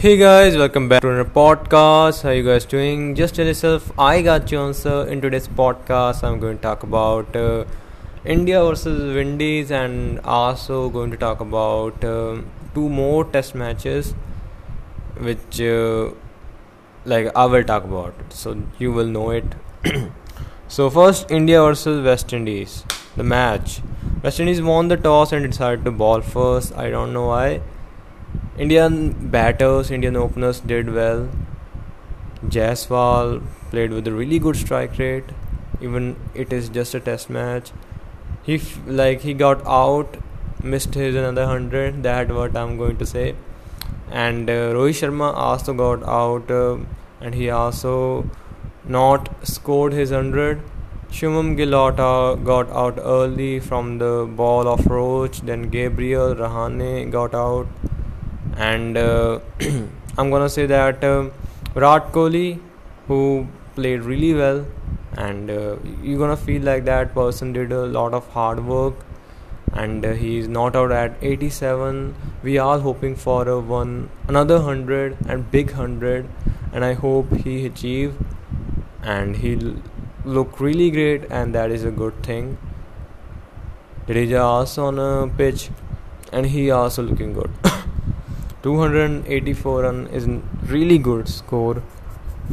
Hey guys, welcome back to another podcast. How you guys doing? Just tell yourself I got you answer. In today's podcast, I'm going to talk about uh, India versus Windies and also going to talk about uh, two more test matches, which uh, like I will talk about. So you will know it. so first, India versus West Indies. The match. West Indies won the toss and decided to ball first. I don't know why Indian batters, Indian openers did well. Jaiswal played with a really good strike rate, even it is just a test match. He f- like he got out, missed his another hundred. That what I'm going to say. And uh, Rohit Sharma also got out, uh, and he also not scored his hundred. Shubman Gill uh, got out early from the ball of Roach. Then Gabriel Rahane got out and uh, I'm gonna say that uh, Virat Kohli, who played really well, and uh, you're gonna feel like that person did a lot of hard work, and uh, he's not out at 87. We are hoping for a one another hundred and big hundred, and I hope he achieve, and he'll look really great, and that is a good thing. Jadeja also on a pitch, and he also looking good. 284 run is really good score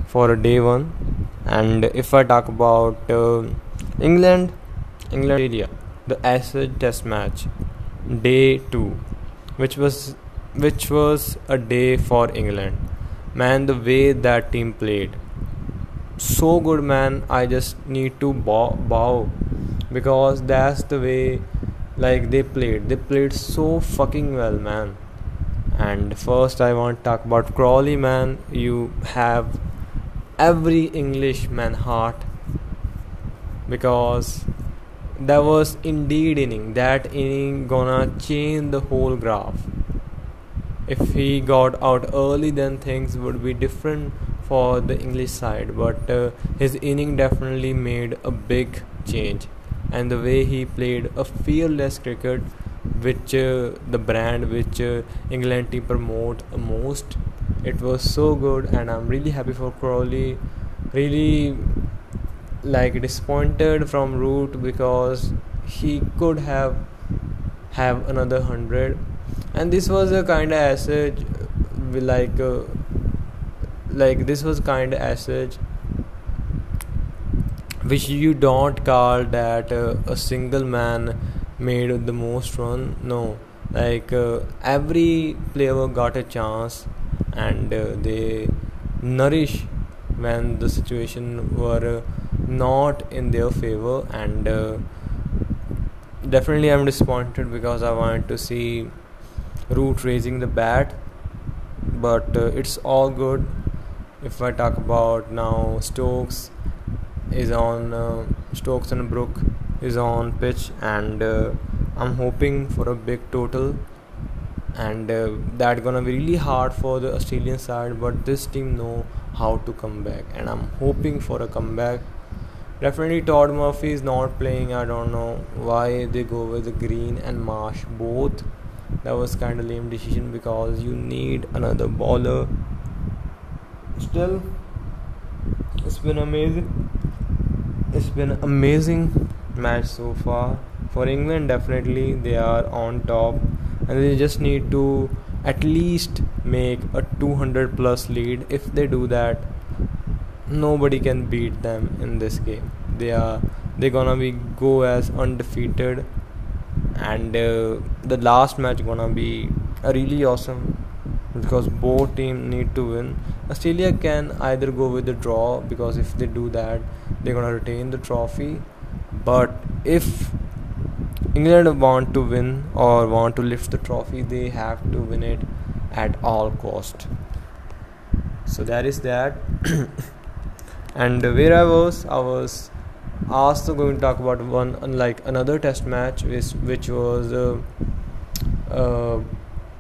for a day one. And if i talk about uh, england england Australia, the Ashes test match day 2 which was which was a day for england. Man the way that team played. So good man. I just need to bow, bow. Because that's the way like they played. They played so fucking well man and first i want to talk about crawley man. You have every englishman heart. Because that was indeed inning. That inning gonna change the whole graph. If he got out early then things would be different for the english side. But uh, his inning definitely made a big change. And the way he played a fearless cricket which uh, the brand which uh, England team promote most. It was so good, and I'm really happy for Crawley. Really, like disappointed from Root because he could have have another hundred, and this was a kind of asset, like uh, like this was kind of asset which you don't call that uh, a single man made the most run? No. Like uh, every player got a chance and uh, they nourish when the situation were not in their favor and uh, definitely i'm disappointed because i wanted to see root raising the bat but uh, it's all good. If i talk about now stokes is on uh, stokes and brook is on pitch and uh, I'm hoping for a big total. And uh, that gonna be really hard for the Australian side but this team know how to come back. And I'm hoping for a comeback. Definitely Todd Murphy is not playing. I don't know why they go with the Green and Marsh both. That was kind of lame decision because you need another bowler still it's been amazing. It's been amazing match so far. For England, definitely they are on top, and they just need to at least make a 200 plus lead. If they do that, nobody can beat them in this game. They are they're gonna be go as undefeated, and uh, the last match gonna be a really awesome because both teams need to win. Australia can either go with the draw because if they do that, they're gonna retain the trophy but if England want to win or want to lift the trophy, they have to win it at all cost. So that is that. and where I was, I was also going to talk about one unlike another test match, which which was uh, uh,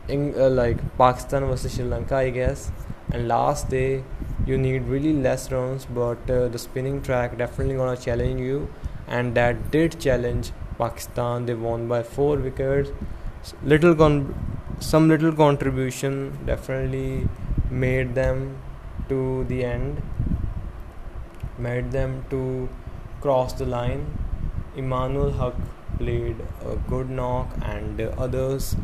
in, uh, like Pakistan versus Sri Lanka, I guess. And last day, you need really less runs, but uh, the spinning track definitely gonna challenge you and that did challenge Pakistan. They won by four wickets. Little con- some little contribution definitely made them to the end, made them to cross the line. Imam-ul-Haq played a good knock, and others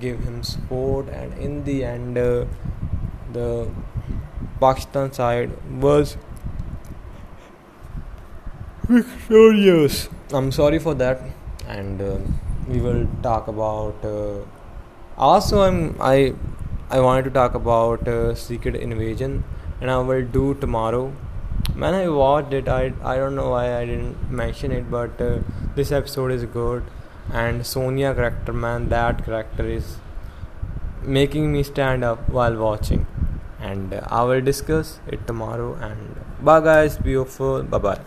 gave him support. And in the end, uh, the Pakistan side was victorious. I'm sorry for that, and uh, we will talk about. Uh, also, I'm I I wanted to talk about uh, Secret Invasion, and I will do tomorrow. When I watched it, I I don't know why I didn't mention it, but uh, this episode is good, and Sonya character, man, that character is making me stand up while watching, and uh, I will discuss it tomorrow. And bye, guys, beautiful, bye bye.